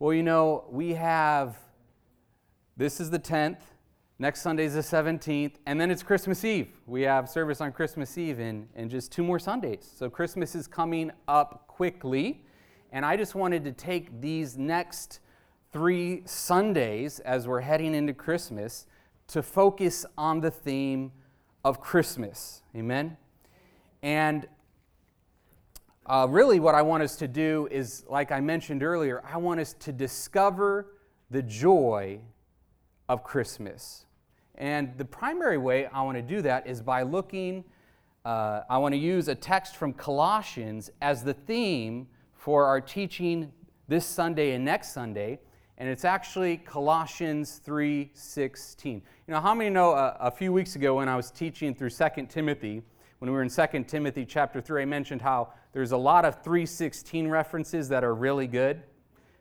Well, you know, we have this is the 10th, next Sunday is the 17th, and then it's Christmas Eve. We have service on Christmas Eve in, in just two more Sundays. So Christmas is coming up quickly, and I just wanted to take these next three Sundays as we're heading into Christmas to focus on the theme of Christmas. Amen? And uh, really, what I want us to do is, like I mentioned earlier, I want us to discover the joy of Christmas. And the primary way I want to do that is by looking, uh, I want to use a text from Colossians as the theme for our teaching this Sunday and next Sunday. And it's actually Colossians 3:16. You know, how many know uh, a few weeks ago when I was teaching through 2 Timothy, when we were in 2 Timothy chapter 3, I mentioned how there's a lot of 316 references that are really good.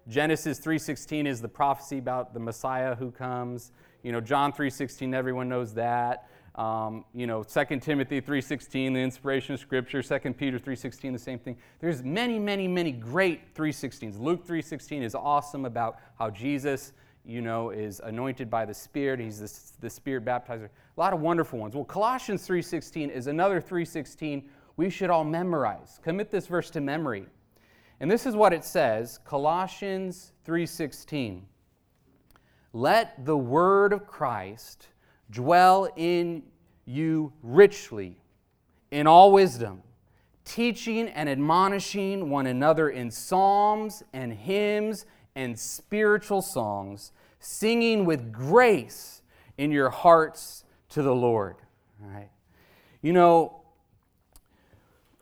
Genesis 3:16 is the prophecy about the Messiah who comes. You know, John 3:16, everyone knows that. Um, you know, 2 Timothy 3.16, the inspiration of Scripture, 2 Peter 3.16, the same thing. There's many, many, many great 3.16s. Luke 3.16 is awesome about how Jesus, you know, is anointed by the Spirit. He's the, the Spirit baptizer. A lot of wonderful ones. Well, Colossians 3.16 is another 3.16 we should all memorize. Commit this verse to memory. And this is what it says, Colossians 3:16. Let the word of Christ dwell in you richly in all wisdom, teaching and admonishing one another in psalms and hymns and spiritual songs, singing with grace in your hearts to the Lord. All right. You know,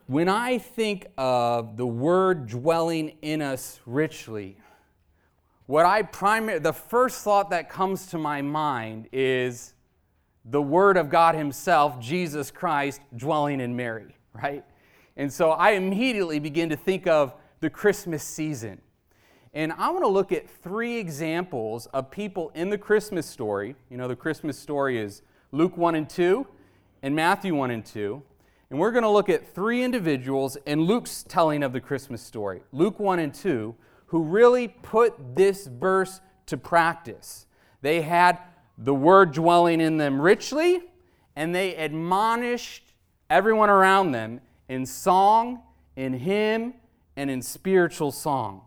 when I think of the word dwelling in us richly, what I primary the first thought that comes to my mind is the word of God himself, Jesus Christ dwelling in Mary, right? And so I immediately begin to think of the Christmas season. And I want to look at three examples of people in the Christmas story. You know, the Christmas story is Luke 1 and 2 and Matthew 1 and 2. And we're going to look at three individuals in Luke's telling of the Christmas story, Luke 1 and 2, who really put this verse to practice. They had the word dwelling in them richly, and they admonished everyone around them in song, in hymn, and in spiritual song.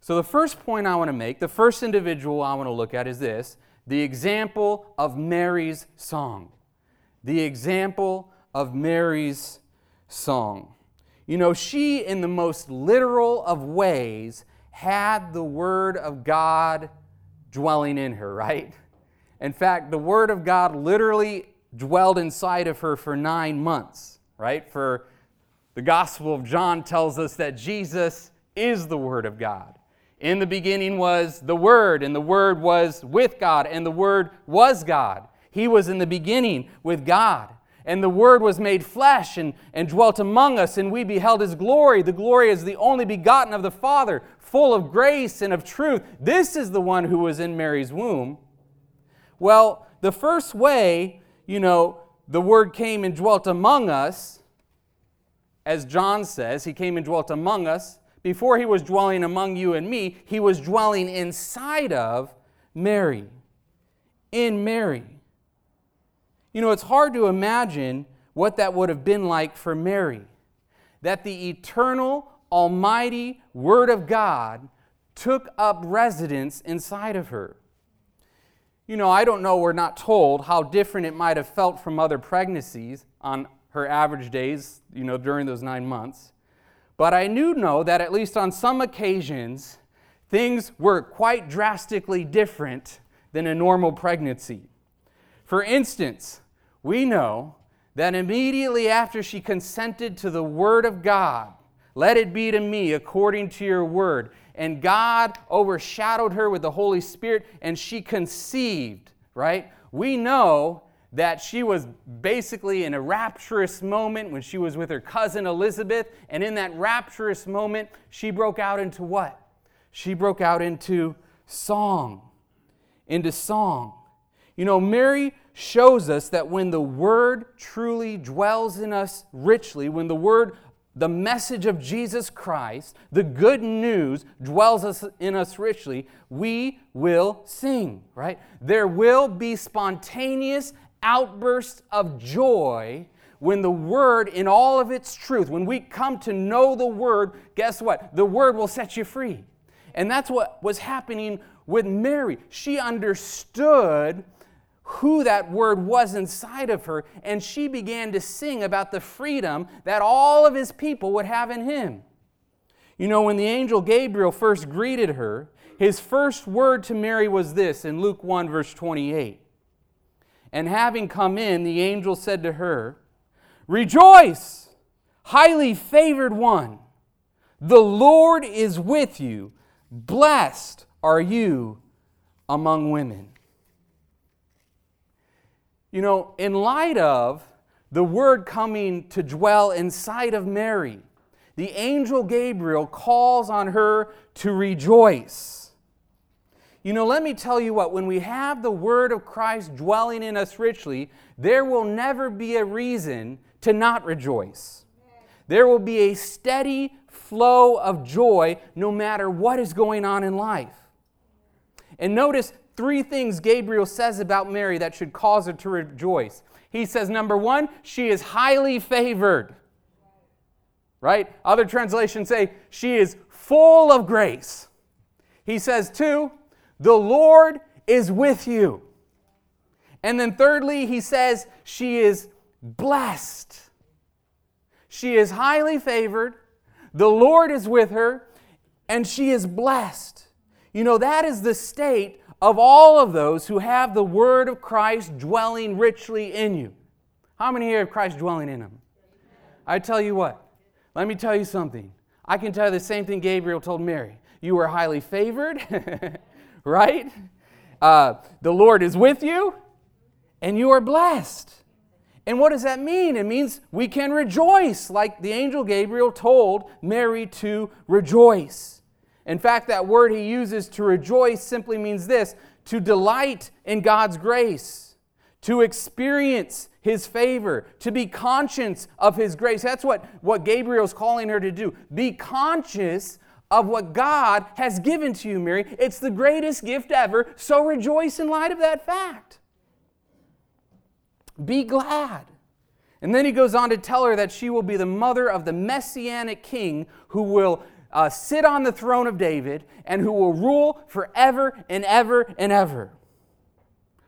So, the first point I want to make, the first individual I want to look at is this the example of Mary's song. The example of Mary's song. You know, she, in the most literal of ways, had the Word of God dwelling in her, right? In fact, the Word of God literally dwelled inside of her for nine months, right? For the Gospel of John tells us that Jesus is the Word of God. In the beginning was the Word, and the Word was with God, and the Word was God. He was in the beginning with God. And the Word was made flesh and, and dwelt among us, and we beheld His glory. The glory is the only begotten of the Father, full of grace and of truth. This is the one who was in Mary's womb. Well, the first way, you know, the Word came and dwelt among us, as John says, He came and dwelt among us. Before He was dwelling among you and me, He was dwelling inside of Mary. In Mary. You know, it's hard to imagine what that would have been like for Mary. That the eternal, almighty Word of God took up residence inside of her. You know, I don't know, we're not told how different it might have felt from other pregnancies on her average days, you know, during those nine months. But I do know that at least on some occasions, things were quite drastically different than a normal pregnancy. For instance, we know that immediately after she consented to the word of God, let it be to me according to your word, and God overshadowed her with the Holy Spirit and she conceived, right? We know that she was basically in a rapturous moment when she was with her cousin Elizabeth, and in that rapturous moment, she broke out into what? She broke out into song. Into song. You know, Mary shows us that when the Word truly dwells in us richly, when the Word the message of Jesus Christ, the good news dwells us, in us richly, we will sing, right? There will be spontaneous outbursts of joy when the Word, in all of its truth, when we come to know the Word, guess what? The Word will set you free. And that's what was happening with Mary. She understood who that word was inside of her, and she began to sing about the freedom that all of his people would have in him. You know, when the angel Gabriel first greeted her, his first word to Mary was this in Luke 1, verse 28. And having come in, the angel said to her, Rejoice, highly favored one. The Lord is with you. Blessed are you among women. You know, in light of the word coming to dwell inside of Mary, the angel Gabriel calls on her to rejoice. You know, let me tell you what, when we have the word of Christ dwelling in us richly, there will never be a reason to not rejoice. There will be a steady flow of joy no matter what is going on in life. And notice three things Gabriel says about Mary that should cause her to rejoice. He says, number one, she is highly favored. Right? Other translations say she is full of grace. He says, two, the Lord is with you. And then thirdly, he says she is blessed. She is highly favored, the Lord is with her, and she is blessed. You know, that is the state of all of those who have the word of Christ dwelling richly in you. How many here have Christ dwelling in them? I tell you what, let me tell you something. I can tell you the same thing Gabriel told Mary. You are highly favored, right? Uh, the Lord is with you, and you are blessed. And what does that mean? It means we can rejoice, like the angel Gabriel told Mary to rejoice. In fact, that word he uses to rejoice simply means this to delight in God's grace, to experience his favor, to be conscious of his grace. That's what, what Gabriel's calling her to do. Be conscious of what God has given to you, Mary. It's the greatest gift ever, so rejoice in light of that fact. Be glad. And then he goes on to tell her that she will be the mother of the messianic king who will uh, sit on the throne of David and who will rule forever and ever and ever.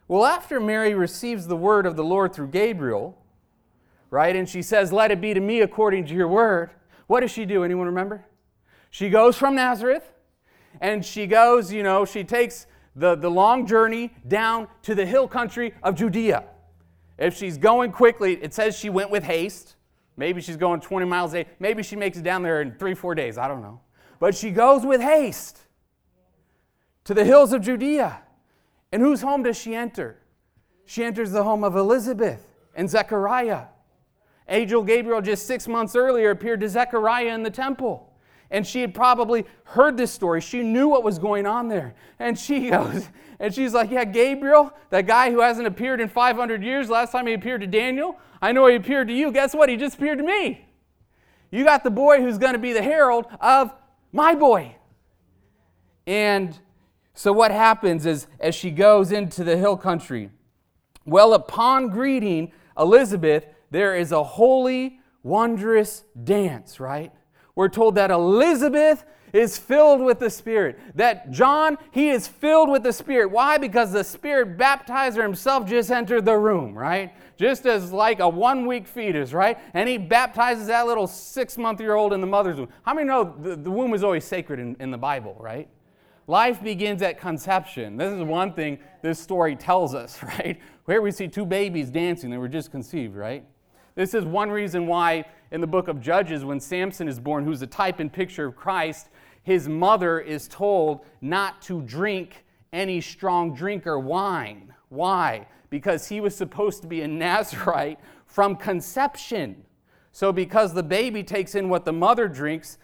Well, after Mary receives the word of the Lord through Gabriel, right, and she says, Let it be to me according to your word, what does she do? Anyone remember? She goes from Nazareth and she goes, you know, she takes the, the long journey down to the hill country of Judea. If she's going quickly, it says she went with haste. Maybe she's going 20 miles a day. Maybe she makes it down there in three, four days. I don't know. But she goes with haste to the hills of Judea. And whose home does she enter? She enters the home of Elizabeth and Zechariah. Angel Gabriel, just six months earlier, appeared to Zechariah in the temple. And she had probably heard this story. She knew what was going on there. And she goes, and she's like, Yeah, Gabriel, that guy who hasn't appeared in 500 years, last time he appeared to Daniel, I know he appeared to you. Guess what? He just appeared to me. You got the boy who's going to be the herald of my boy. And so what happens is, as she goes into the hill country, well, upon greeting Elizabeth, there is a holy, wondrous dance, right? We're told that Elizabeth is filled with the Spirit. That John, he is filled with the Spirit. Why? Because the Spirit baptizer himself just entered the room, right? Just as like a one week fetus, right? And he baptizes that little six month year old in the mother's womb. How many know the, the womb is always sacred in, in the Bible, right? Life begins at conception. This is one thing this story tells us, right? Where we see two babies dancing, they were just conceived, right? This is one reason why in the book of Judges, when Samson is born, who's a type and picture of Christ, his mother is told not to drink any strong drink or wine. Why? Because he was supposed to be a Nazarite from conception. So, because the baby takes in what the mother drinks,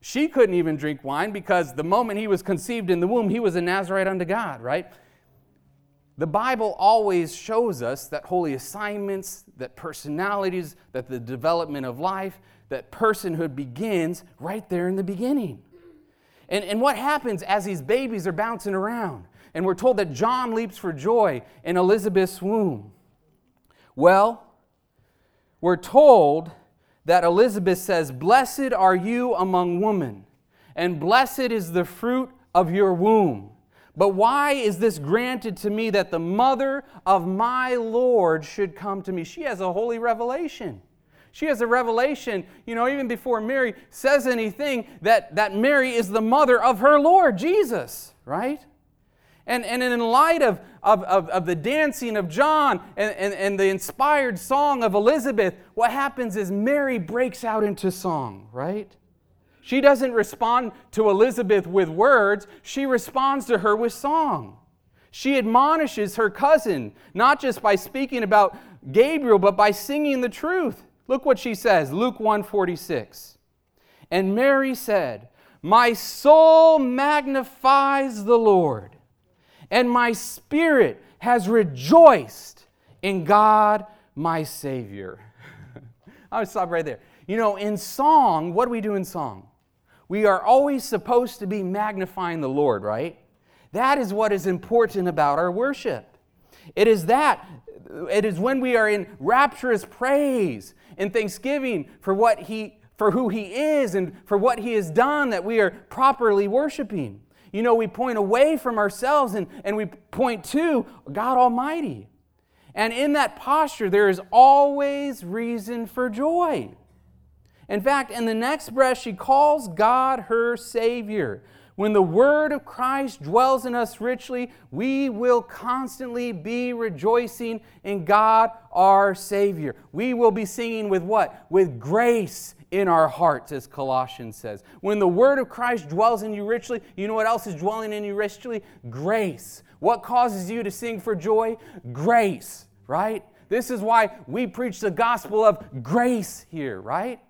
she couldn't even drink wine because the moment he was conceived in the womb, he was a Nazarite unto God, right? The Bible always shows us that holy assignments, that personalities, that the development of life, that personhood begins right there in the beginning. And, and what happens as these babies are bouncing around? And we're told that John leaps for joy in Elizabeth's womb. Well, we're told that Elizabeth says, Blessed are you among women, and blessed is the fruit of your womb. But why is this granted to me that the mother of my Lord should come to me? She has a holy revelation. She has a revelation, you know, even before Mary says anything, that, that Mary is the mother of her Lord, Jesus, right? And, and in light of, of, of, of the dancing of John and, and, and the inspired song of Elizabeth, what happens is Mary breaks out into song, right? She doesn't respond to Elizabeth with words, she responds to her with song. She admonishes her cousin, not just by speaking about Gabriel, but by singing the truth. Look what she says, Luke 1:46. And Mary said, My soul magnifies the Lord, and my spirit has rejoiced in God my Savior. I'll stop right there. You know, in song, what do we do in song? We are always supposed to be magnifying the Lord, right? That is what is important about our worship. It is that, it is when we are in rapturous praise and thanksgiving for what He for who He is and for what He has done that we are properly worshiping. You know, we point away from ourselves and, and we point to God Almighty. And in that posture, there is always reason for joy. In fact, in the next breath, she calls God her Savior. When the word of Christ dwells in us richly, we will constantly be rejoicing in God our Savior. We will be singing with what? With grace in our hearts, as Colossians says. When the word of Christ dwells in you richly, you know what else is dwelling in you richly? Grace. What causes you to sing for joy? Grace, right? This is why we preach the gospel of grace here, right?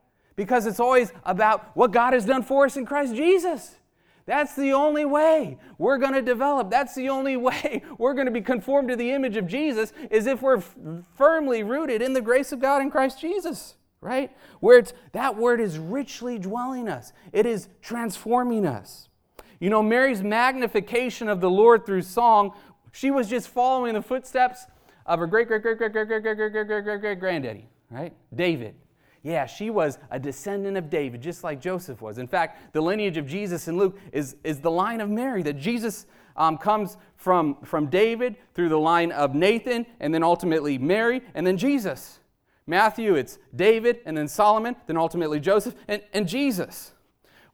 Because it's always about what God has done for us in Christ Jesus. That's the only way we're going to develop. That's the only way we're going to be conformed to the image of Jesus is if we're f- firmly rooted in the grace of God in Christ Jesus, right? Where it's that word is richly dwelling us. It is transforming us. You know, Mary's magnification of the Lord through song, she was just following the footsteps of her great great great great great great great great great great great granddaddy, right? David. Yeah, she was a descendant of David, just like Joseph was. In fact, the lineage of Jesus in Luke is, is the line of Mary, that Jesus um, comes from, from David through the line of Nathan, and then ultimately Mary, and then Jesus. Matthew, it's David, and then Solomon, then ultimately Joseph, and, and Jesus.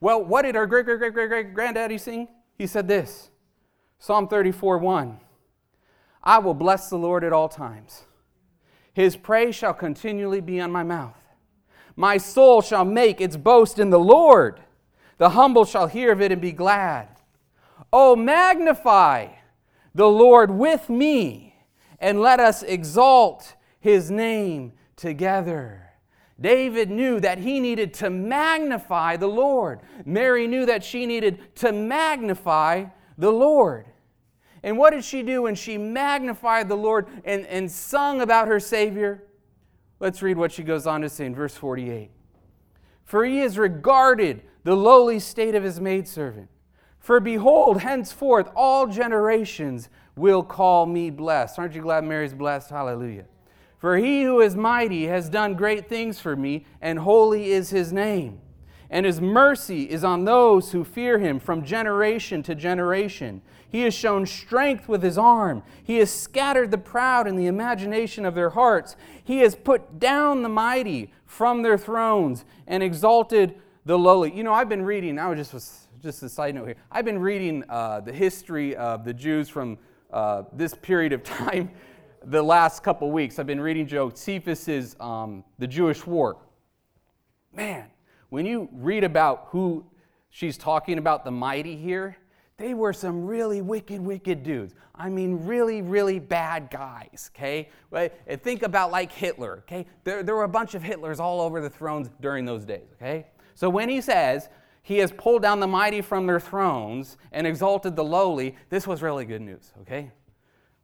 Well, what did our great great great great great granddaddy sing? He said this Psalm 34 1. I will bless the Lord at all times. His praise shall continually be on my mouth. My soul shall make its boast in the Lord. The humble shall hear of it and be glad. Oh, magnify the Lord with me, and let us exalt his name together. David knew that he needed to magnify the Lord. Mary knew that she needed to magnify the Lord. And what did she do when she magnified the Lord and, and sung about her Savior? Let's read what she goes on to say in verse 48. For he has regarded the lowly state of his maidservant. For behold, henceforth all generations will call me blessed. Aren't you glad Mary's blessed? Hallelujah. For he who is mighty has done great things for me, and holy is his name. And his mercy is on those who fear him from generation to generation. He has shown strength with his arm. He has scattered the proud in the imagination of their hearts. He has put down the mighty from their thrones and exalted the lowly. You know, I've been reading, I was just, just a side note here. I've been reading uh, the history of the Jews from uh, this period of time the last couple weeks. I've been reading Josephus's um, The Jewish War. Man, when you read about who she's talking about, the mighty here, they were some really wicked, wicked dudes. I mean, really, really bad guys, okay? Think about like Hitler, okay? There, there were a bunch of Hitlers all over the thrones during those days, okay? So when he says he has pulled down the mighty from their thrones and exalted the lowly, this was really good news, okay?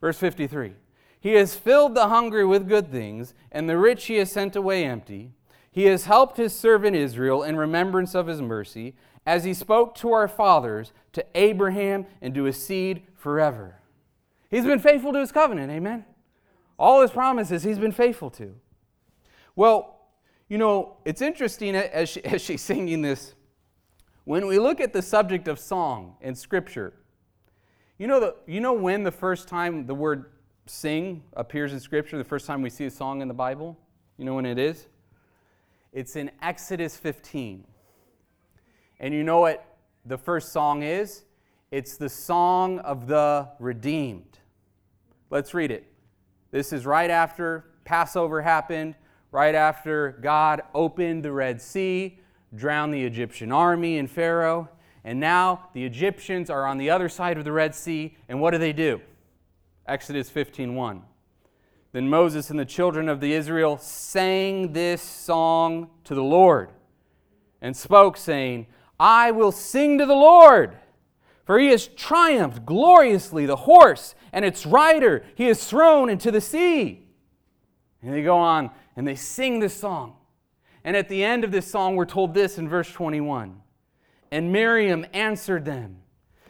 Verse 53 He has filled the hungry with good things, and the rich he has sent away empty. He has helped his servant Israel in remembrance of his mercy, as he spoke to our fathers, to Abraham, and to his seed forever. He's been faithful to his covenant, amen? All his promises he's been faithful to. Well, you know, it's interesting as, she, as she's singing this. When we look at the subject of song in Scripture, you know, the, you know when the first time the word sing appears in Scripture, the first time we see a song in the Bible? You know when it is? It's in Exodus 15. And you know what the first song is? It's the song of the redeemed. Let's read it. This is right after Passover happened, right after God opened the Red Sea, drowned the Egyptian army and Pharaoh, and now the Egyptians are on the other side of the Red Sea, and what do they do? Exodus 15:1. Then Moses and the children of the Israel sang this song to the Lord and spoke saying, I will sing to the Lord for he has triumphed gloriously, the horse and its rider he has thrown into the sea. And they go on and they sing this song. And at the end of this song, we're told this in verse 21 And Miriam answered them,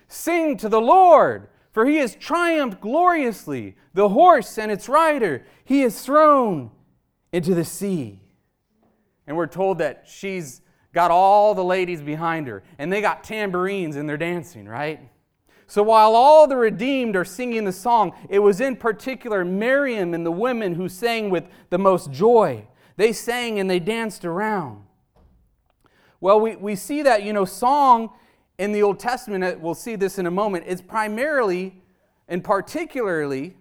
Sing to the Lord, for he has triumphed gloriously, the horse and its rider he has thrown into the sea. And we're told that she's got all the ladies behind her, and they got tambourines and they're dancing, right? So while all the redeemed are singing the song, it was in particular Miriam and the women who sang with the most joy. They sang and they danced around. Well, we, we see that, you know, song in the Old Testament, we'll see this in a moment, is primarily and particularly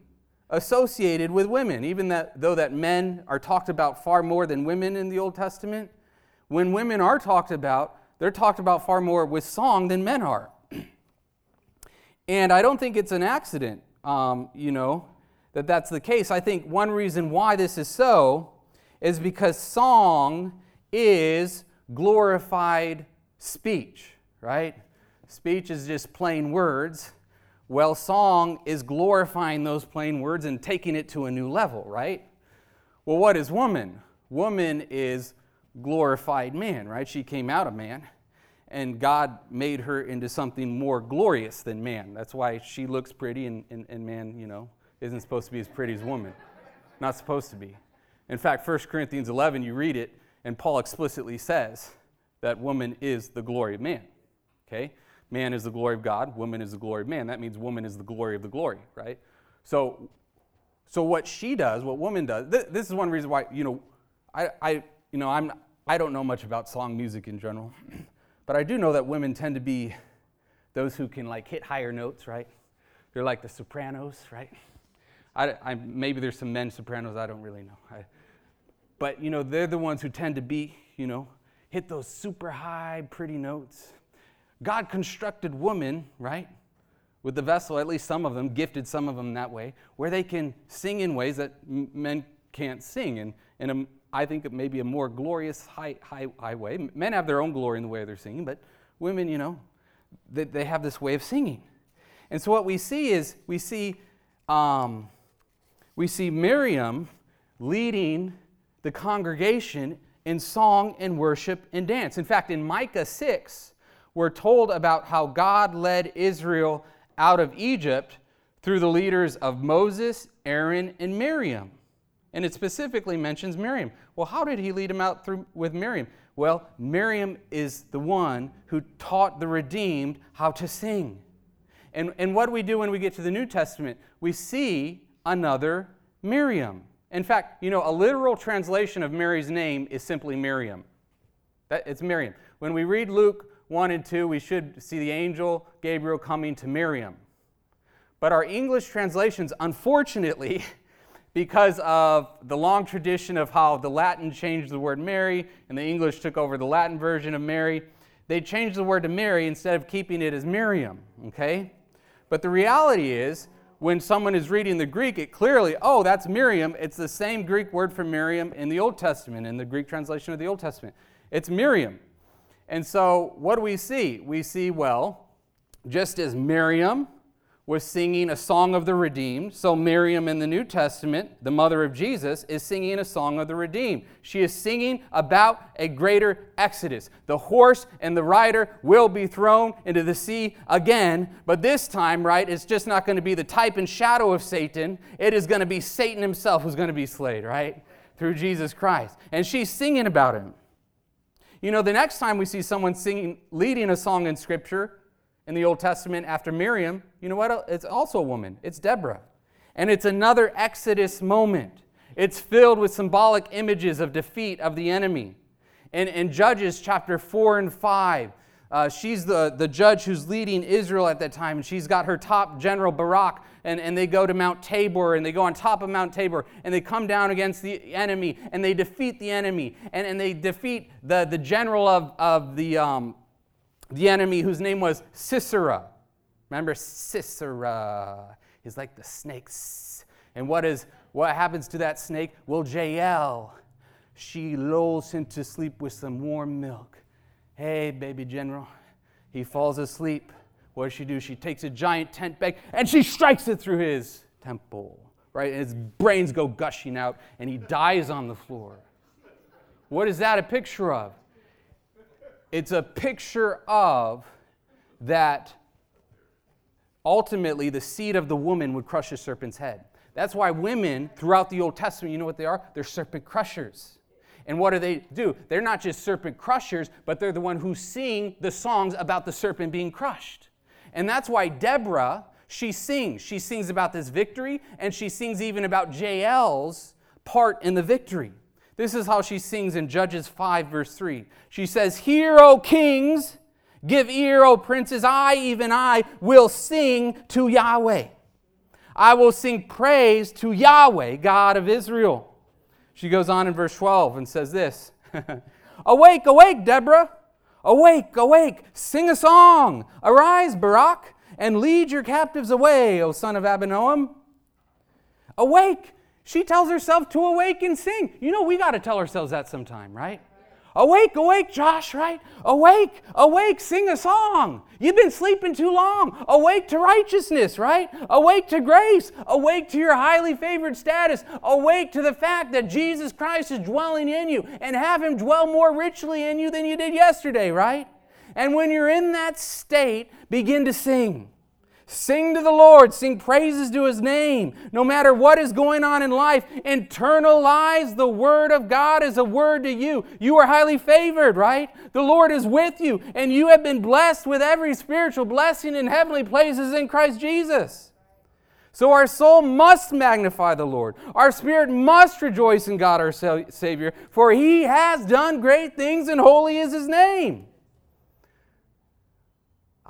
associated with women, even that, though that men are talked about far more than women in the Old Testament when women are talked about, they're talked about far more with song than men are. and I don't think it's an accident, um, you know, that that's the case. I think one reason why this is so is because song is glorified speech, right? Speech is just plain words. Well, song is glorifying those plain words and taking it to a new level, right? Well, what is woman? Woman is glorified man, right? She came out of man, and God made her into something more glorious than man. That's why she looks pretty, and, and, and man, you know, isn't supposed to be as pretty as woman. Not supposed to be. In fact, 1 Corinthians 11, you read it, and Paul explicitly says that woman is the glory of man. Okay? Man is the glory of God, woman is the glory of man. That means woman is the glory of the glory, right? So, so what she does, what woman does, th- this is one reason why, you know, I, I you know, I'm, I don't know much about song music in general, but I do know that women tend to be those who can like hit higher notes, right? They're like the sopranos, right? I, I, maybe there's some men sopranos, I don't really know. I, but, you know, they're the ones who tend to be, you know, hit those super high, pretty notes. God constructed woman, right? With the vessel, at least some of them, gifted some of them that way, where they can sing in ways that men can't sing. And, and a, I think it may be a more glorious high, high, high way. Men have their own glory in the way they're singing, but women, you know, they, they have this way of singing. And so what we see is we see, um, we see Miriam leading the congregation in song and worship and dance. In fact, in Micah 6, we're told about how God led Israel out of Egypt through the leaders of Moses, Aaron, and Miriam. And it specifically mentions Miriam. Well, how did he lead him out through with Miriam? Well, Miriam is the one who taught the redeemed how to sing. And, and what do we do when we get to the New Testament? We see another Miriam. In fact, you know, a literal translation of Mary's name is simply Miriam. That, it's Miriam. When we read Luke 1 and 2, we should see the angel Gabriel coming to Miriam. But our English translations, unfortunately, because of the long tradition of how the Latin changed the word Mary and the English took over the Latin version of Mary, they changed the word to Mary instead of keeping it as Miriam, okay? But the reality is, when someone is reading the Greek, it clearly, oh, that's Miriam. It's the same Greek word for Miriam in the Old Testament, in the Greek translation of the Old Testament. It's Miriam. And so, what do we see? We see, well, just as Miriam was singing a song of the redeemed. So, Miriam in the New Testament, the mother of Jesus, is singing a song of the redeemed. She is singing about a greater exodus. The horse and the rider will be thrown into the sea again, but this time, right, it's just not going to be the type and shadow of Satan. It is going to be Satan himself who's going to be slayed, right, through Jesus Christ. And she's singing about him. You know, the next time we see someone singing, leading a song in Scripture, in the Old Testament after Miriam, you know what? It's also a woman. It's Deborah. And it's another Exodus moment. It's filled with symbolic images of defeat of the enemy. And in Judges chapter 4 and 5, uh, she's the, the judge who's leading Israel at that time, and she's got her top general, Barak, and, and they go to Mount Tabor, and they go on top of Mount Tabor, and they come down against the enemy, and they defeat the enemy, and, and they defeat the, the general of, of the, um, the enemy whose name was Sisera. Remember Sisera? is like the snake. And what is what happens to that snake? Well, Jael, she lulls him to sleep with some warm milk. Hey, baby general. He falls asleep. What does she do? She takes a giant tent peg and she strikes it through his temple, right? And his brains go gushing out and he dies on the floor. What is that a picture of? It's a picture of that ultimately the seed of the woman would crush the serpent's head. That's why women throughout the Old Testament, you know what they are? They're serpent crushers. And what do they do? They're not just serpent crushers, but they're the one who sing the songs about the serpent being crushed. And that's why Deborah, she sings. She sings about this victory, and she sings even about Jael's part in the victory. This is how she sings in Judges 5, verse 3. She says, Hear, O kings, give ear, O princes, I, even I, will sing to Yahweh. I will sing praise to Yahweh, God of Israel. She goes on in verse 12 and says this Awake, awake, Deborah. Awake, awake, sing a song. Arise, Barak, and lead your captives away, O son of Abinoam. Awake, she tells herself to awake and sing. You know, we got to tell ourselves that sometime, right? Awake, awake, Josh, right? Awake, awake, sing a song. You've been sleeping too long. Awake to righteousness, right? Awake to grace. Awake to your highly favored status. Awake to the fact that Jesus Christ is dwelling in you and have Him dwell more richly in you than you did yesterday, right? And when you're in that state, begin to sing. Sing to the Lord, sing praises to his name. No matter what is going on in life, internalize the word of God as a word to you. You are highly favored, right? The Lord is with you, and you have been blessed with every spiritual blessing in heavenly places in Christ Jesus. So our soul must magnify the Lord. Our spirit must rejoice in God our Savior, for he has done great things, and holy is his name.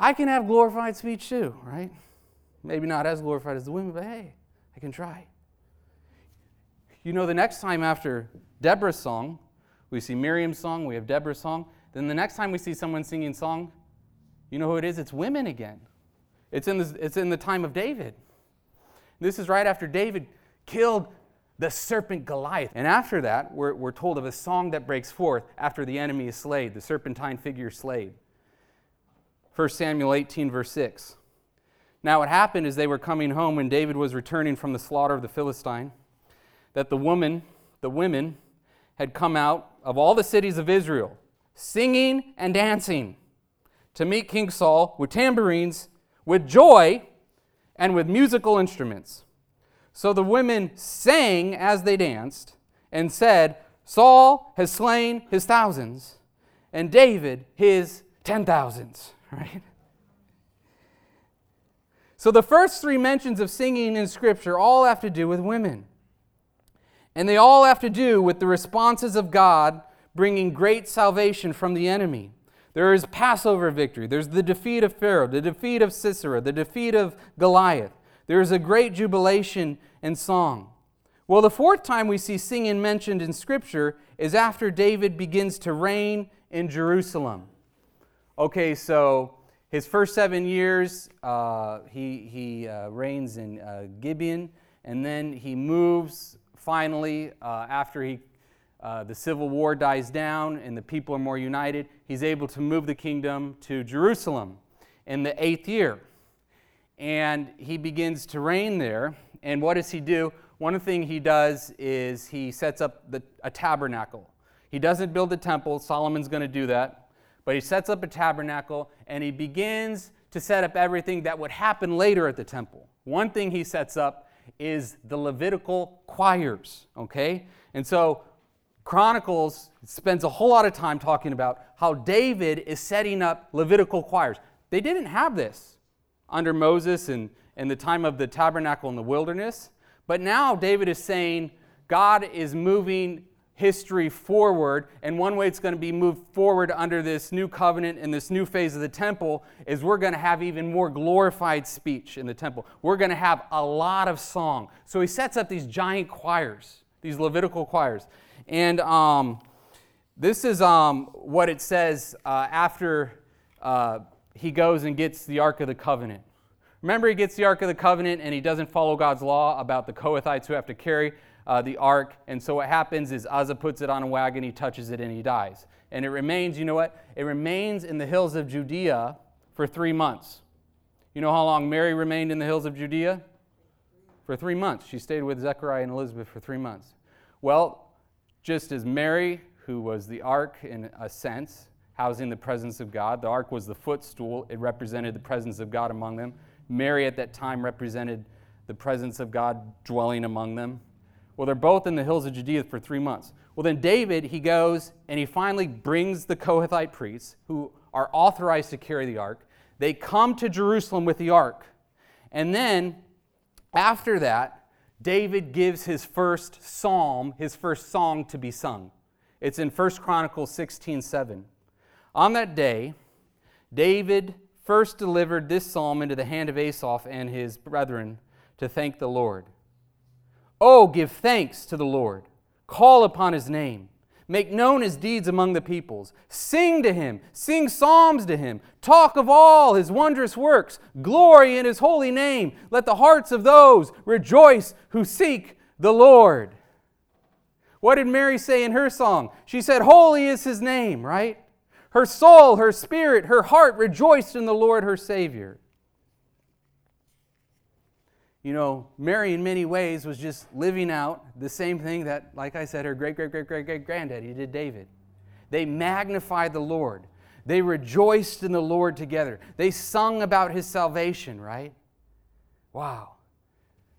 I can have glorified speech too, right? Maybe not as glorified as the women, but hey, I can try. You know, the next time after Deborah's song, we see Miriam's song, we have Deborah's song. Then the next time we see someone singing song, you know who it is? It's women again. It's in, this, it's in the time of David. This is right after David killed the serpent Goliath. And after that, we're, we're told of a song that breaks forth after the enemy is slayed, the serpentine figure slayed. 1 Samuel 18, verse 6. Now, what happened is they were coming home when David was returning from the slaughter of the Philistine, that the woman, the women, had come out of all the cities of Israel, singing and dancing to meet King Saul with tambourines, with joy, and with musical instruments. So the women sang as they danced and said, Saul has slain his thousands, and David his ten thousands right? So the first three mentions of singing in Scripture all have to do with women. And they all have to do with the responses of God bringing great salvation from the enemy. There is Passover victory. There's the defeat of Pharaoh, the defeat of Sisera, the defeat of Goliath. There is a great jubilation and song. Well, the fourth time we see singing mentioned in Scripture is after David begins to reign in Jerusalem okay, so his first seven years, uh, he, he uh, reigns in uh, Gibeon, and then he moves finally uh, after he, uh, the civil war dies down and the people are more united. He's able to move the kingdom to Jerusalem in the eighth year. and he begins to reign there. And what does he do? One thing he does is he sets up the, a tabernacle. He doesn't build a temple, Solomon's going to do that, but he sets up a tabernacle and he begins to set up everything that would happen later at the temple. One thing he sets up is the Levitical choirs, okay? And so Chronicles spends a whole lot of time talking about how David is setting up Levitical choirs. They didn't have this under Moses and, and the time of the tabernacle in the wilderness, but now David is saying God is moving history forward. And one way it's going to be moved forward under this new covenant and this new phase of the temple is we're going to have even more glorified speech in the temple. We're going to have a lot of song. So he sets up these giant choirs, these Levitical choirs. And um, this is um, what it says uh, after uh, he goes and gets the Ark of the Covenant. Remember, he gets the Ark of the Covenant and he doesn't follow God's law about the Kohathites who have to carry uh, the ark. And so what happens is Uzzah puts it on a wagon, he touches it, and he dies. And it remains, you know what? It remains in the hills of Judea for three months. You know how long Mary remained in the hills of Judea? For three months. She stayed with Zechariah and Elizabeth for three months. Well, just as Mary, who was the ark in a sense, housing the presence of God, the ark was the footstool, it represented the presence of God among them. Mary at that time represented the presence of God dwelling among them. Well, they're both in the hills of Judea for three months. Well, then David, he goes and he finally brings the Kohathite priests who are authorized to carry the ark. They come to Jerusalem with the ark. And then, after that, David gives his first psalm, his first song to be sung. It's in 1 Chronicles 16 7. On that day, David first delivered this psalm into the hand of Asaph and his brethren to thank the Lord. Oh, give thanks to the Lord. Call upon his name. Make known his deeds among the peoples. Sing to him. Sing psalms to him. Talk of all his wondrous works. Glory in his holy name. Let the hearts of those rejoice who seek the Lord. What did Mary say in her song? She said, Holy is his name, right? Her soul, her spirit, her heart rejoiced in the Lord her Savior. You know, Mary, in many ways, was just living out the same thing that, like I said, her great, great, great, great, great granddaddy did David. They magnified the Lord. They rejoiced in the Lord together. They sung about his salvation, right? Wow.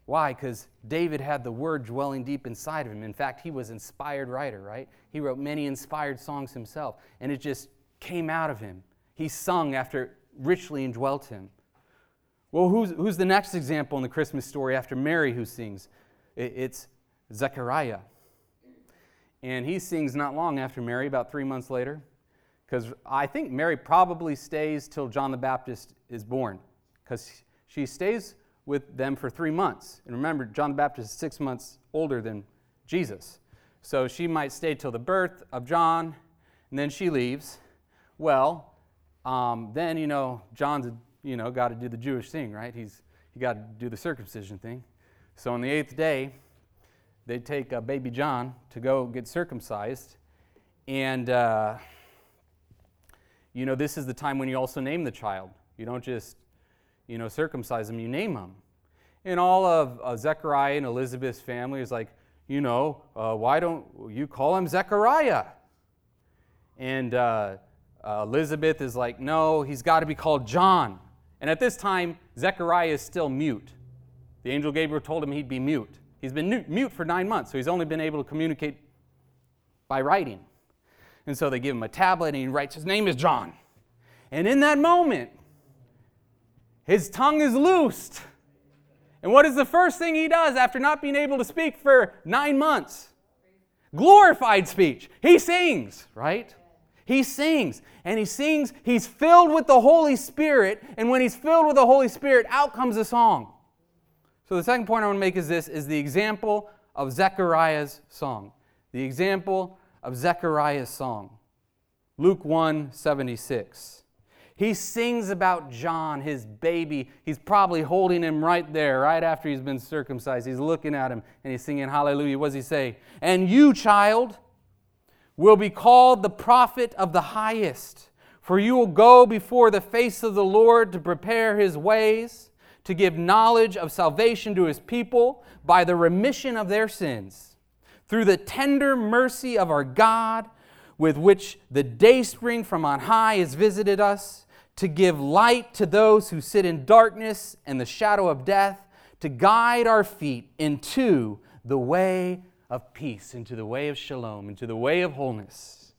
Why? Because David had the word dwelling deep inside of him. In fact, he was inspired writer, right? He wrote many inspired songs himself, and it just came out of him. He sung after richly indwelt him. Well, who's, who's the next example in the Christmas story after Mary who sings? It's Zechariah. And he sings not long after Mary, about three months later, because I think Mary probably stays till John the Baptist is born, because she stays with them for three months. And remember, John the Baptist is six months older than Jesus. So she might stay till the birth of John, and then she leaves. Well, um, then, you know, John's you know, got to do the Jewish thing, right? He's he got to do the circumcision thing. So on the eighth day, they take uh, baby John to go get circumcised, and uh, you know this is the time when you also name the child. You don't just you know circumcise him; you name him. And all of uh, Zechariah and Elizabeth's family is like, you know, uh, why don't you call him Zechariah? And uh, uh, Elizabeth is like, no, he's got to be called John. And at this time, Zechariah is still mute. The angel Gabriel told him he'd be mute. He's been mute for nine months, so he's only been able to communicate by writing. And so they give him a tablet and he writes, His name is John. And in that moment, his tongue is loosed. And what is the first thing he does after not being able to speak for nine months? Glorified speech. He sings, right? He sings, and he sings, he's filled with the Holy Spirit, and when he's filled with the Holy Spirit, out comes a song. So the second point I want to make is this is the example of Zechariah's song. The example of Zechariah's song. Luke 1 76. He sings about John, his baby. He's probably holding him right there, right after he's been circumcised. He's looking at him and he's singing hallelujah. What does he say? And you, child, will be called the prophet of the highest. For you will go before the face of the Lord to prepare his ways, to give knowledge of salvation to his people by the remission of their sins, through the tender mercy of our God, with which the dayspring from on high has visited us, to give light to those who sit in darkness and the shadow of death, to guide our feet into the way of peace, into the way of shalom, into the way of wholeness.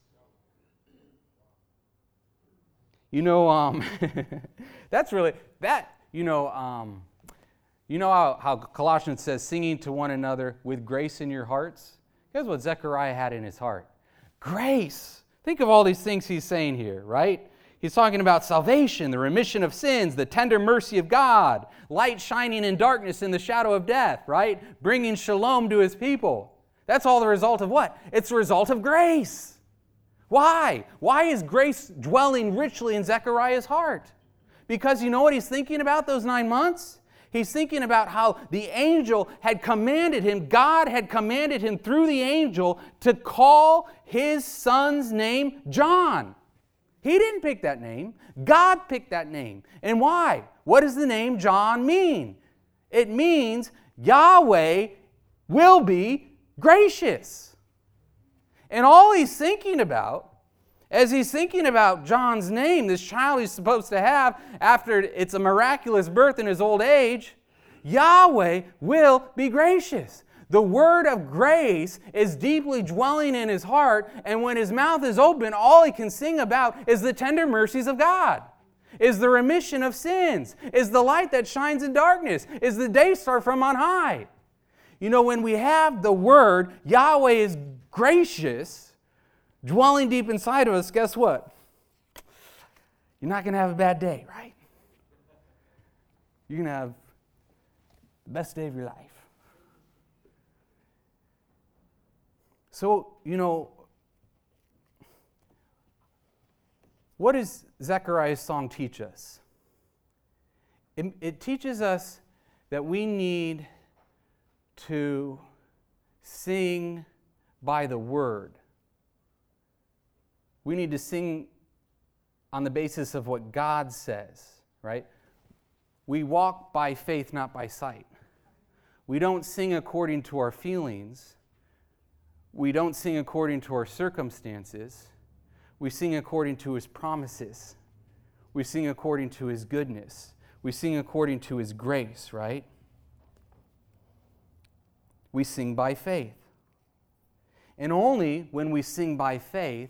You know, um, that's really, that, you know, um, you know how, how Colossians says, singing to one another with grace in your hearts? Here's what Zechariah had in his heart grace. Think of all these things he's saying here, right? He's talking about salvation, the remission of sins, the tender mercy of God, light shining in darkness in the shadow of death, right? Bringing shalom to his people. That's all the result of what? It's the result of grace. Why? Why is grace dwelling richly in Zechariah's heart? Because you know what he's thinking about those nine months? He's thinking about how the angel had commanded him, God had commanded him through the angel to call his son's name John. He didn't pick that name, God picked that name. And why? What does the name John mean? It means Yahweh will be gracious. And all he's thinking about, as he's thinking about John's name, this child he's supposed to have after it's a miraculous birth in his old age, Yahweh will be gracious. The word of grace is deeply dwelling in his heart, and when his mouth is open, all he can sing about is the tender mercies of God, is the remission of sins, is the light that shines in darkness, is the day star from on high. You know, when we have the word, Yahweh is gracious, dwelling deep inside of us, guess what? You're not going to have a bad day, right? You're going to have the best day of your life. So, you know, what does Zechariah's song teach us? It, it teaches us that we need to sing by the word. We need to sing on the basis of what God says, right? We walk by faith, not by sight. We don't sing according to our feelings. We don't sing according to our circumstances. We sing according to his promises. We sing according to his goodness. We sing according to his grace, right? We sing by faith. And only when we sing by faith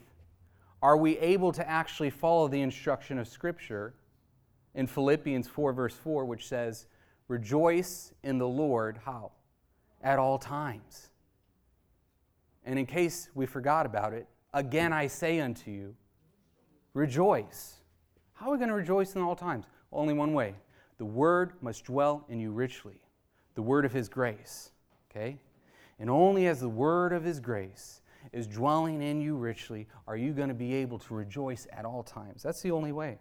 are we able to actually follow the instruction of Scripture in Philippians 4, verse 4, which says, Rejoice in the Lord, how? At all times. And in case we forgot about it, again I say unto you, rejoice. How are we going to rejoice in all times? Only one way. The word must dwell in you richly, the word of his grace. Okay? And only as the word of his grace is dwelling in you richly are you going to be able to rejoice at all times. That's the only way.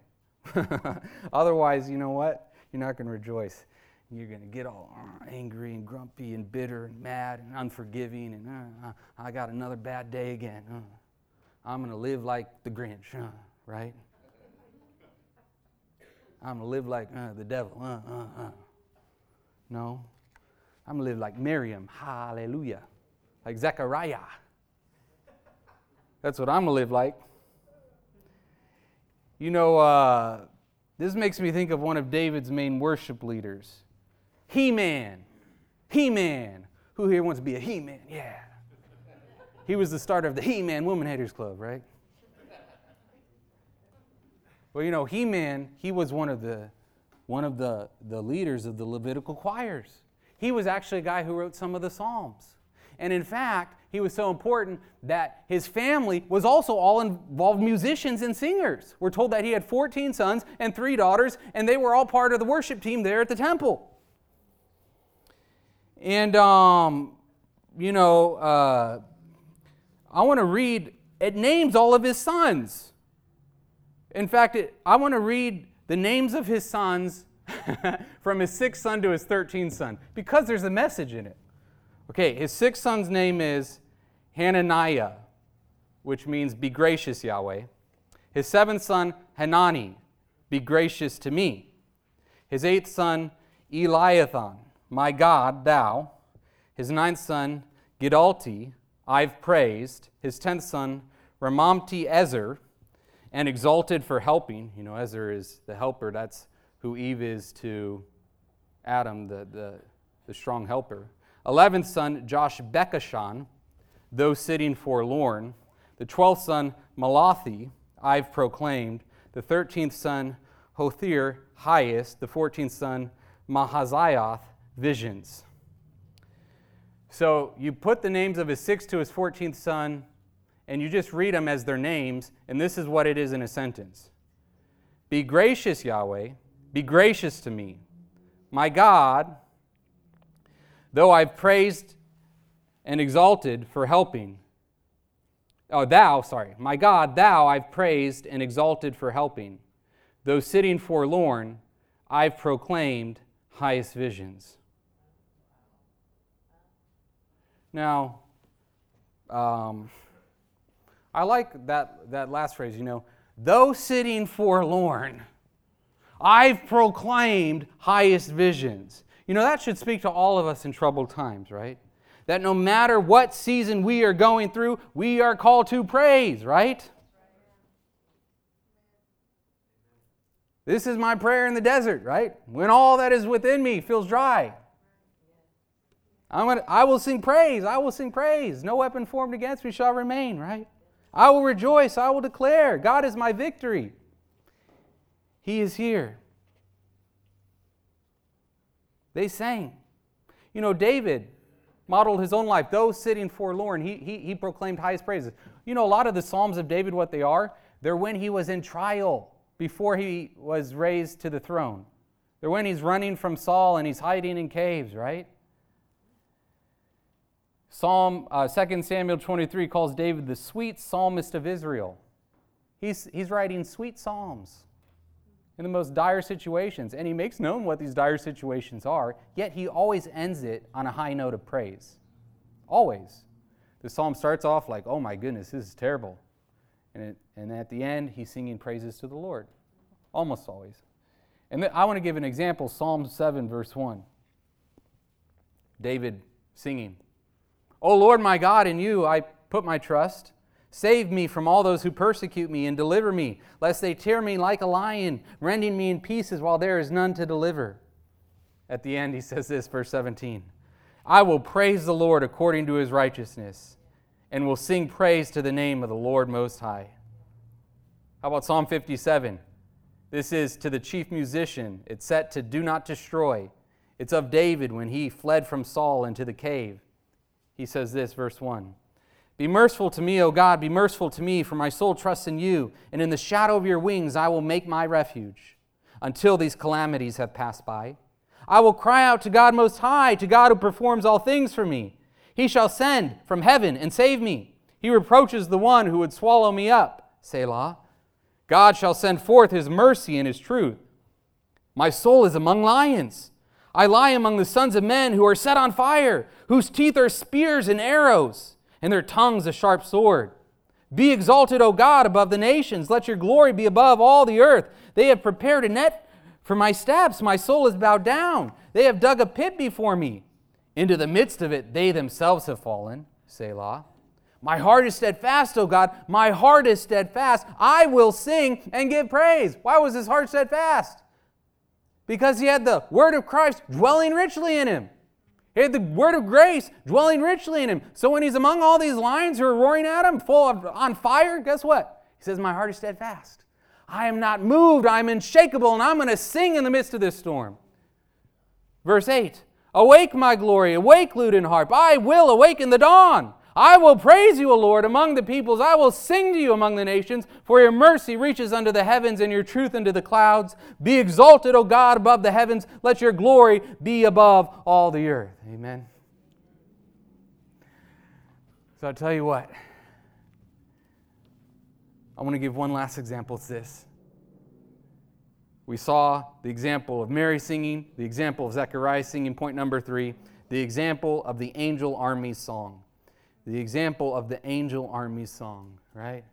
Otherwise, you know what? You're not going to rejoice. You're going to get all uh, angry and grumpy and bitter and mad and unforgiving and uh, uh, I got another bad day again. Uh, I'm going to live like the Grinch, uh, right? I'm going to live like uh, the devil. No, I'm going to live like Miriam. Hallelujah. Like Zechariah. That's what I'm going to live like. You know, uh, this makes me think of one of David's main worship leaders Heman. He Man. Who here wants to be a He Man? Yeah. He was the starter of the He Man Woman Haters Club, right? Well, you know, Heman, he was one of the one of the, the leaders of the Levitical choirs. He was actually a guy who wrote some of the Psalms. And in fact, he was so important that his family was also all involved musicians and singers. We're told that he had 14 sons and three daughters, and they were all part of the worship team there at the temple. And, um, you know, uh, I want to read, it names all of his sons. In fact, it, I want to read the names of his sons from his sixth son to his 13th son because there's a message in it. Okay, his sixth son's name is Hananiah, which means be gracious, Yahweh. His seventh son, Hanani, be gracious to me. His eighth son, Eliathah, my God, thou. His ninth son, Giddalti, I've praised. His tenth son, Romamti-Ezer, and exalted for helping. You know, Ezer is the helper. That's who Eve is to Adam, the, the, the strong helper. Eleventh son, Joshbekashah, though sitting forlorn. The twelfth son, Mallothi, I've proclaimed. The thirteenth son, Hothir, highest. The fourteenth son, Mahazioth, visions. So you put the names of his sixth to his fourteenth son, and you just read them as their names, and this is what it is in a sentence Be gracious, Yahweh, be gracious to me. My God, though I've praised and exalted for helping. Oh, thou, sorry, my God, thou I've praised and exalted for helping. Though sitting forlorn, I've proclaimed highest visions. Now, um, I like that, that last phrase, you know, though sitting forlorn, I've proclaimed highest visions. You know, that should speak to all of us in troubled times, right? That no matter what season we are going through, we are called to praise, right? This is my prayer in the desert, right? When all that is within me feels dry. I'm gonna, I will sing praise. I will sing praise. No weapon formed against me shall remain, right? I will rejoice. I will declare. God is my victory. He is here. They sang. You know, David modeled his own life. Though sitting forlorn, he, he, he proclaimed highest praises. You know, a lot of the Psalms of David, what they are, they're when he was in trial before he was raised to the throne. They're when he's running from Saul and he's hiding in caves, right? Psalm uh, 2 Samuel 23 calls David the sweet psalmist of Israel. He's, he's writing sweet psalms in the most dire situations, and he makes known what these dire situations are, yet he always ends it on a high note of praise. Always. The psalm starts off like, oh my goodness, this is terrible. And, it, and at the end, he's singing praises to the Lord. Almost always. And I want to give an example Psalm 7, verse 1. David singing, O Lord my God, in you I put my trust. Save me from all those who persecute me and deliver me, lest they tear me like a lion, rending me in pieces while there is none to deliver. At the end, he says this, verse 17 I will praise the Lord according to his righteousness, and will sing praise to the name of the Lord Most High. How about Psalm 57? This is to the chief musician. It's set to Do Not Destroy. It's of David when he fled from Saul into the cave. He says this, verse 1. Be merciful to me, O God, be merciful to me, for my soul trusts in you, and in the shadow of your wings I will make my refuge until these calamities have passed by. I will cry out to God Most High, to God who performs all things for me. He shall send from heaven and save me. He reproaches the one who would swallow me up. Selah. God shall send forth his mercy and his truth. My soul is among lions. I lie among the sons of men who are set on fire, whose teeth are spears and arrows and their tongues a sharp sword. Be exalted, O God, above the nations. Let your glory be above all the earth. They have prepared a net for my steps. My soul is bowed down. They have dug a pit before me. Into the midst of it, they themselves have fallen. Selah. My heart is steadfast, O God. My heart is steadfast. I will sing and give praise. Why was his heart steadfast? Because he had the word of Christ dwelling richly in him. He had the word of grace dwelling richly in him. So when he's among all these lions who are roaring at him, full of on fire, guess what? He says, My heart is steadfast. I am not moved. I am unshakable, and I'm going to sing in the midst of this storm. Verse 8 Awake, my glory, awake, lute and harp. I will awaken the dawn. I will praise you, O Lord, among the peoples. I will sing to you among the nations, for your mercy reaches unto the heavens and your truth unto the clouds. Be exalted, O God, above the heavens. Let your glory be above all the earth. Amen. So I'll tell you what. I want to give one last example. It's this. We saw the example of Mary singing, the example of Zechariah singing, point number three, the example of the angel army song the example of the angel army song, right?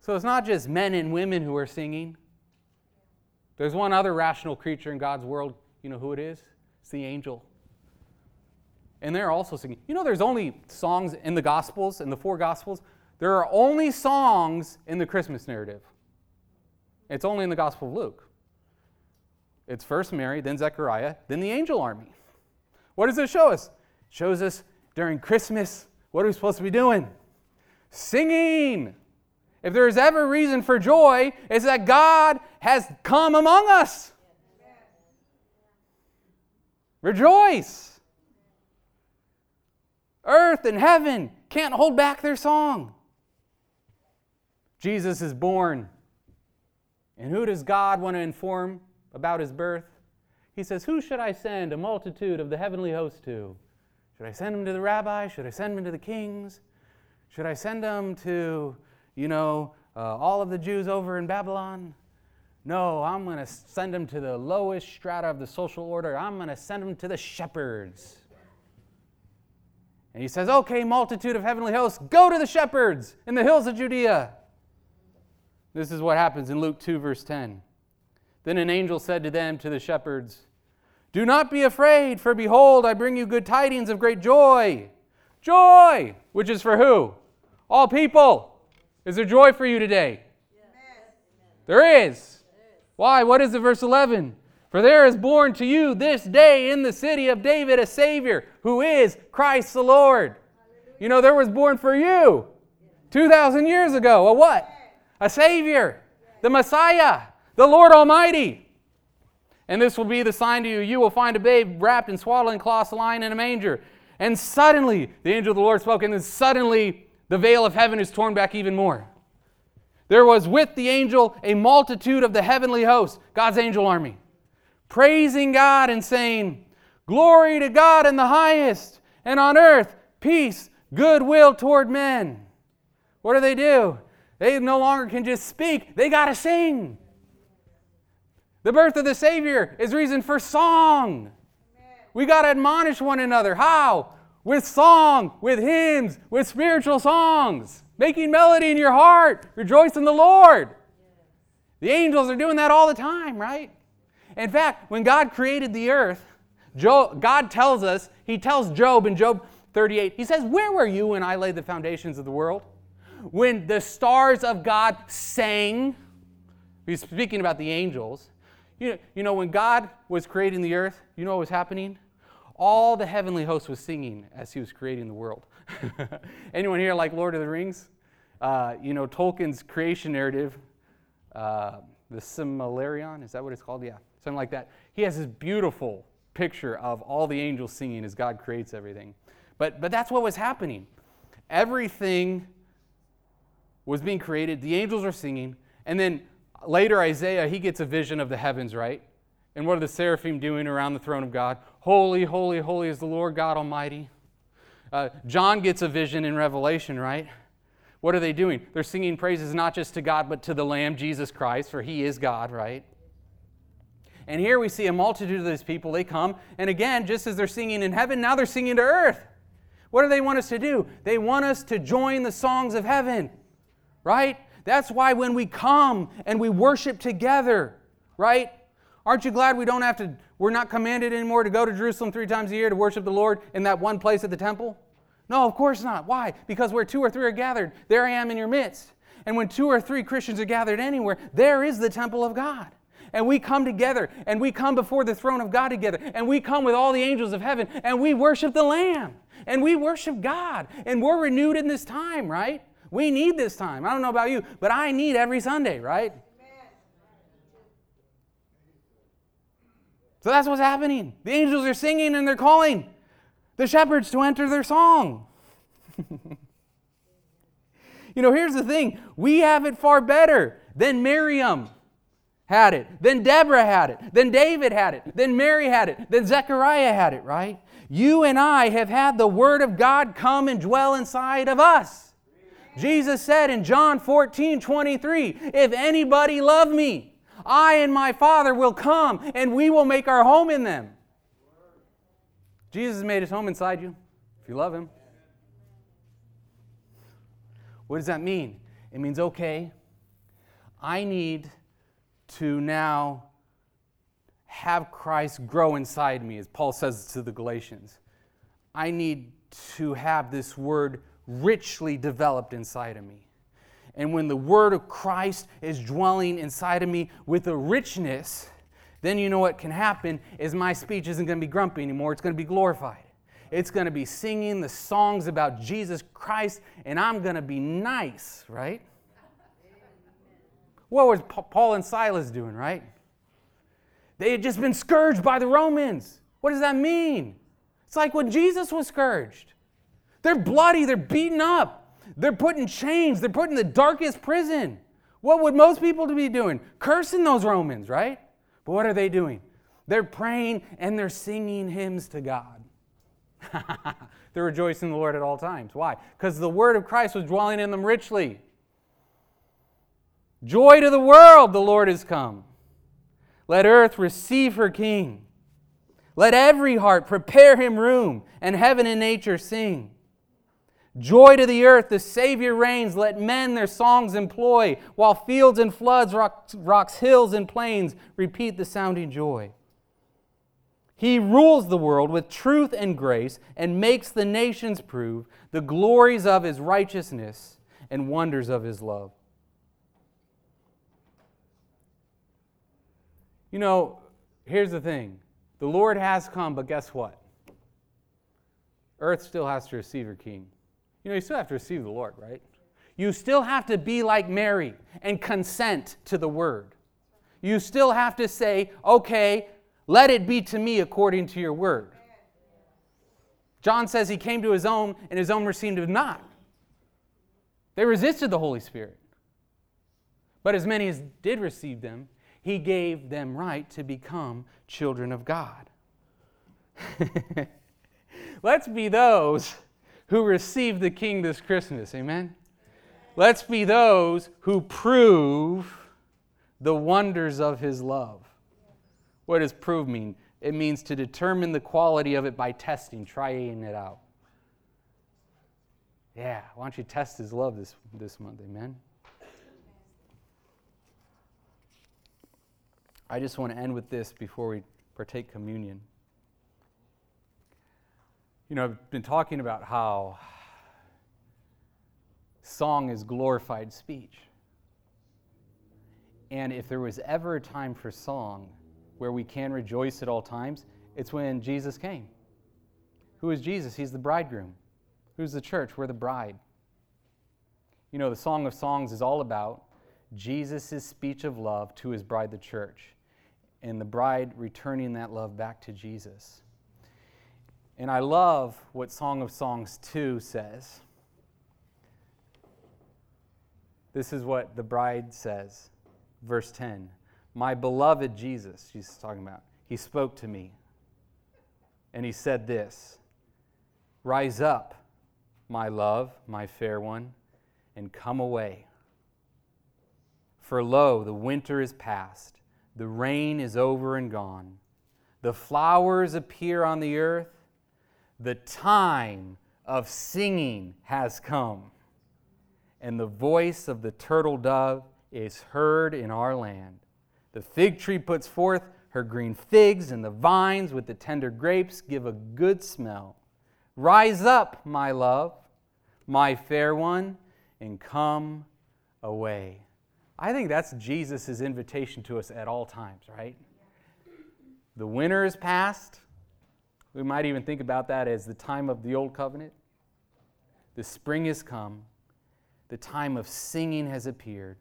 So it's not just men and women who are singing. There's one other rational creature in God's world. You know who it is? It's the angel. And they're also singing. You know, there's only songs in the Gospels, in the four Gospels, there are only songs in the Christmas narrative. It's only in the Gospel of Luke. It's first Mary, then Zechariah, then the angel army. What does it show us? It shows us during Christmas, what are we supposed to be doing? Singing. If there is ever reason for joy, it's that God has come among us. Rejoice. Earth and heaven can't hold back their song. Jesus is born. And who does God want to inform about his birth? He says, Who should I send a multitude of the heavenly host to? Should I send them to the rabbi? Should I send them to the kings? Should I send them to, you know, uh, all of the Jews over in Babylon? No, I'm going to send them to the lowest strata of the social order. I'm going to send them to the shepherds. And he says, Okay, multitude of heavenly hosts, go to the shepherds in the hills of Judea. This is what happens in Luke 2, verse 10. Then an angel said to them, to the shepherds, Do not be afraid, for behold, I bring you good tidings of great joy. Joy, which is for who? All people. Is there joy for you today? Yes. There is. Why? What is it, verse 11? For there is born to you this day in the city of David a Savior, who is Christ the Lord. You know, there was born for you 2,000 years ago a what? a Savior, the Messiah, the Lord Almighty. And this will be the sign to you you will find a babe wrapped in swaddling cloths lying in a manger. And suddenly, the angel of the Lord spoke, and then suddenly the veil of heaven is torn back even more. There was with the angel a multitude of the heavenly host, God's angel army, praising God and saying, Glory to God in the highest, and on earth peace, goodwill toward men. What do they do? They no longer can just speak, they got to sing. The birth of the Savior is reason for song. We got to admonish one another. How? With song, with hymns, with spiritual songs, making melody in your heart. Rejoice in the Lord. The angels are doing that all the time, right? In fact, when God created the earth, Job, God tells us, He tells Job in Job 38, He says, Where were you when I laid the foundations of the world? when the stars of God sang, he's speaking about the angels. You know, you know, when God was creating the earth, you know what was happening? All the heavenly host was singing as he was creating the world. Anyone here like Lord of the Rings? Uh, you know, Tolkien's creation narrative, uh, the Silmarillion, is that what it's called? Yeah, something like that. He has this beautiful picture of all the angels singing as God creates everything. But, but that's what was happening. Everything was being created, the angels were singing, and then later Isaiah, he gets a vision of the heavens, right? And what are the seraphim doing around the throne of God? Holy, holy, holy is the Lord God Almighty. Uh, John gets a vision in Revelation, right? What are they doing? They're singing praises not just to God, but to the Lamb, Jesus Christ, for he is God, right? And here we see a multitude of these people. They come, and again, just as they're singing in heaven, now they're singing to earth. What do they want us to do? They want us to join the songs of heaven right? That's why when we come and we worship together, right? Aren't you glad we don't have to, we're not commanded anymore to go to Jerusalem three times a year to worship the Lord in that one place at the temple? No, of course not. Why? Because where two or three are gathered, there I am in your midst. And when two or three Christians are gathered anywhere, there is the temple of God. And we come together and we come before the throne of God together and we come with all the angels of heaven and we worship the Lamb and we worship God and we're renewed in this time, right? We need this time. I don't know about you, but I need every Sunday, right? So that's what's happening. The angels are singing and they're calling the shepherds to enter their song. you know, here's the thing we have it far better than Miriam had it, than Deborah had it, than David had it, than Mary had it, than Zechariah had it, right? You and I have had the Word of God come and dwell inside of us. Jesus said in John 14 23, If anybody love me, I and my Father will come and we will make our home in them. Jesus made his home inside you if you love him. What does that mean? It means, okay, I need to now have Christ grow inside me, as Paul says to the Galatians. I need to have this word richly developed inside of me. And when the word of Christ is dwelling inside of me with a richness, then you know what can happen is my speech isn't going to be grumpy anymore, it's going to be glorified. It's going to be singing the songs about Jesus Christ, and I'm going to be nice, right? What was Paul and Silas doing, right? They had just been scourged by the Romans. What does that mean? It's like when Jesus was scourged. They're bloody, they're beaten up, they're put in chains, they're put in the darkest prison. What would most people be doing? Cursing those Romans, right? But what are they doing? They're praying and they're singing hymns to God. they're rejoicing in the Lord at all times. Why? Because the word of Christ was dwelling in them richly. Joy to the world, the Lord has come. Let earth receive her King. Let every heart prepare him room, and heaven and nature sing. Joy to the earth, the Savior reigns. Let men their songs employ, while fields and floods, rocks, rocks, hills, and plains repeat the sounding joy. He rules the world with truth and grace and makes the nations prove the glories of his righteousness and wonders of his love. You know, here's the thing the Lord has come, but guess what? Earth still has to receive her king. You know, you still have to receive the Lord, right? You still have to be like Mary and consent to the word. You still have to say, okay, let it be to me according to your word. John says he came to his own, and his own received him not. They resisted the Holy Spirit. But as many as did receive them, he gave them right to become children of God. Let's be those who receive the King this Christmas. Amen? Let's be those who prove the wonders of his love. What does prove mean? It means to determine the quality of it by testing, trying it out. Yeah, why don't you test his love this, this month? Amen? I just want to end with this before we partake communion. You know, I've been talking about how song is glorified speech. And if there was ever a time for song where we can rejoice at all times, it's when Jesus came. Who is Jesus? He's the bridegroom. Who's the church? We're the bride. You know, the Song of Songs is all about Jesus' speech of love to his bride, the church and the bride returning that love back to Jesus. And I love what Song of Songs 2 says. This is what the bride says, verse 10. My beloved Jesus, she's talking about, he spoke to me. And he said this Rise up, my love, my fair one, and come away. For lo, the winter is past the rain is over and gone. The flowers appear on the earth. The time of singing has come. And the voice of the turtle dove is heard in our land. The fig tree puts forth her green figs, and the vines with the tender grapes give a good smell. Rise up, my love, my fair one, and come away. I think that's Jesus' invitation to us at all times, right? The winter is past. We might even think about that as the time of the old covenant. The spring has come. The time of singing has appeared.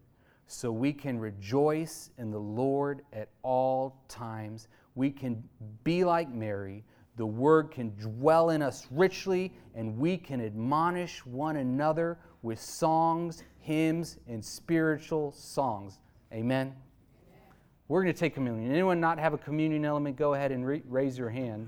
So we can rejoice in the Lord at all times. We can be like Mary. The word can dwell in us richly, and we can admonish one another with songs hymns, and spiritual songs. Amen. We're going to take communion. Anyone not have a communion element, go ahead and re- raise your hand.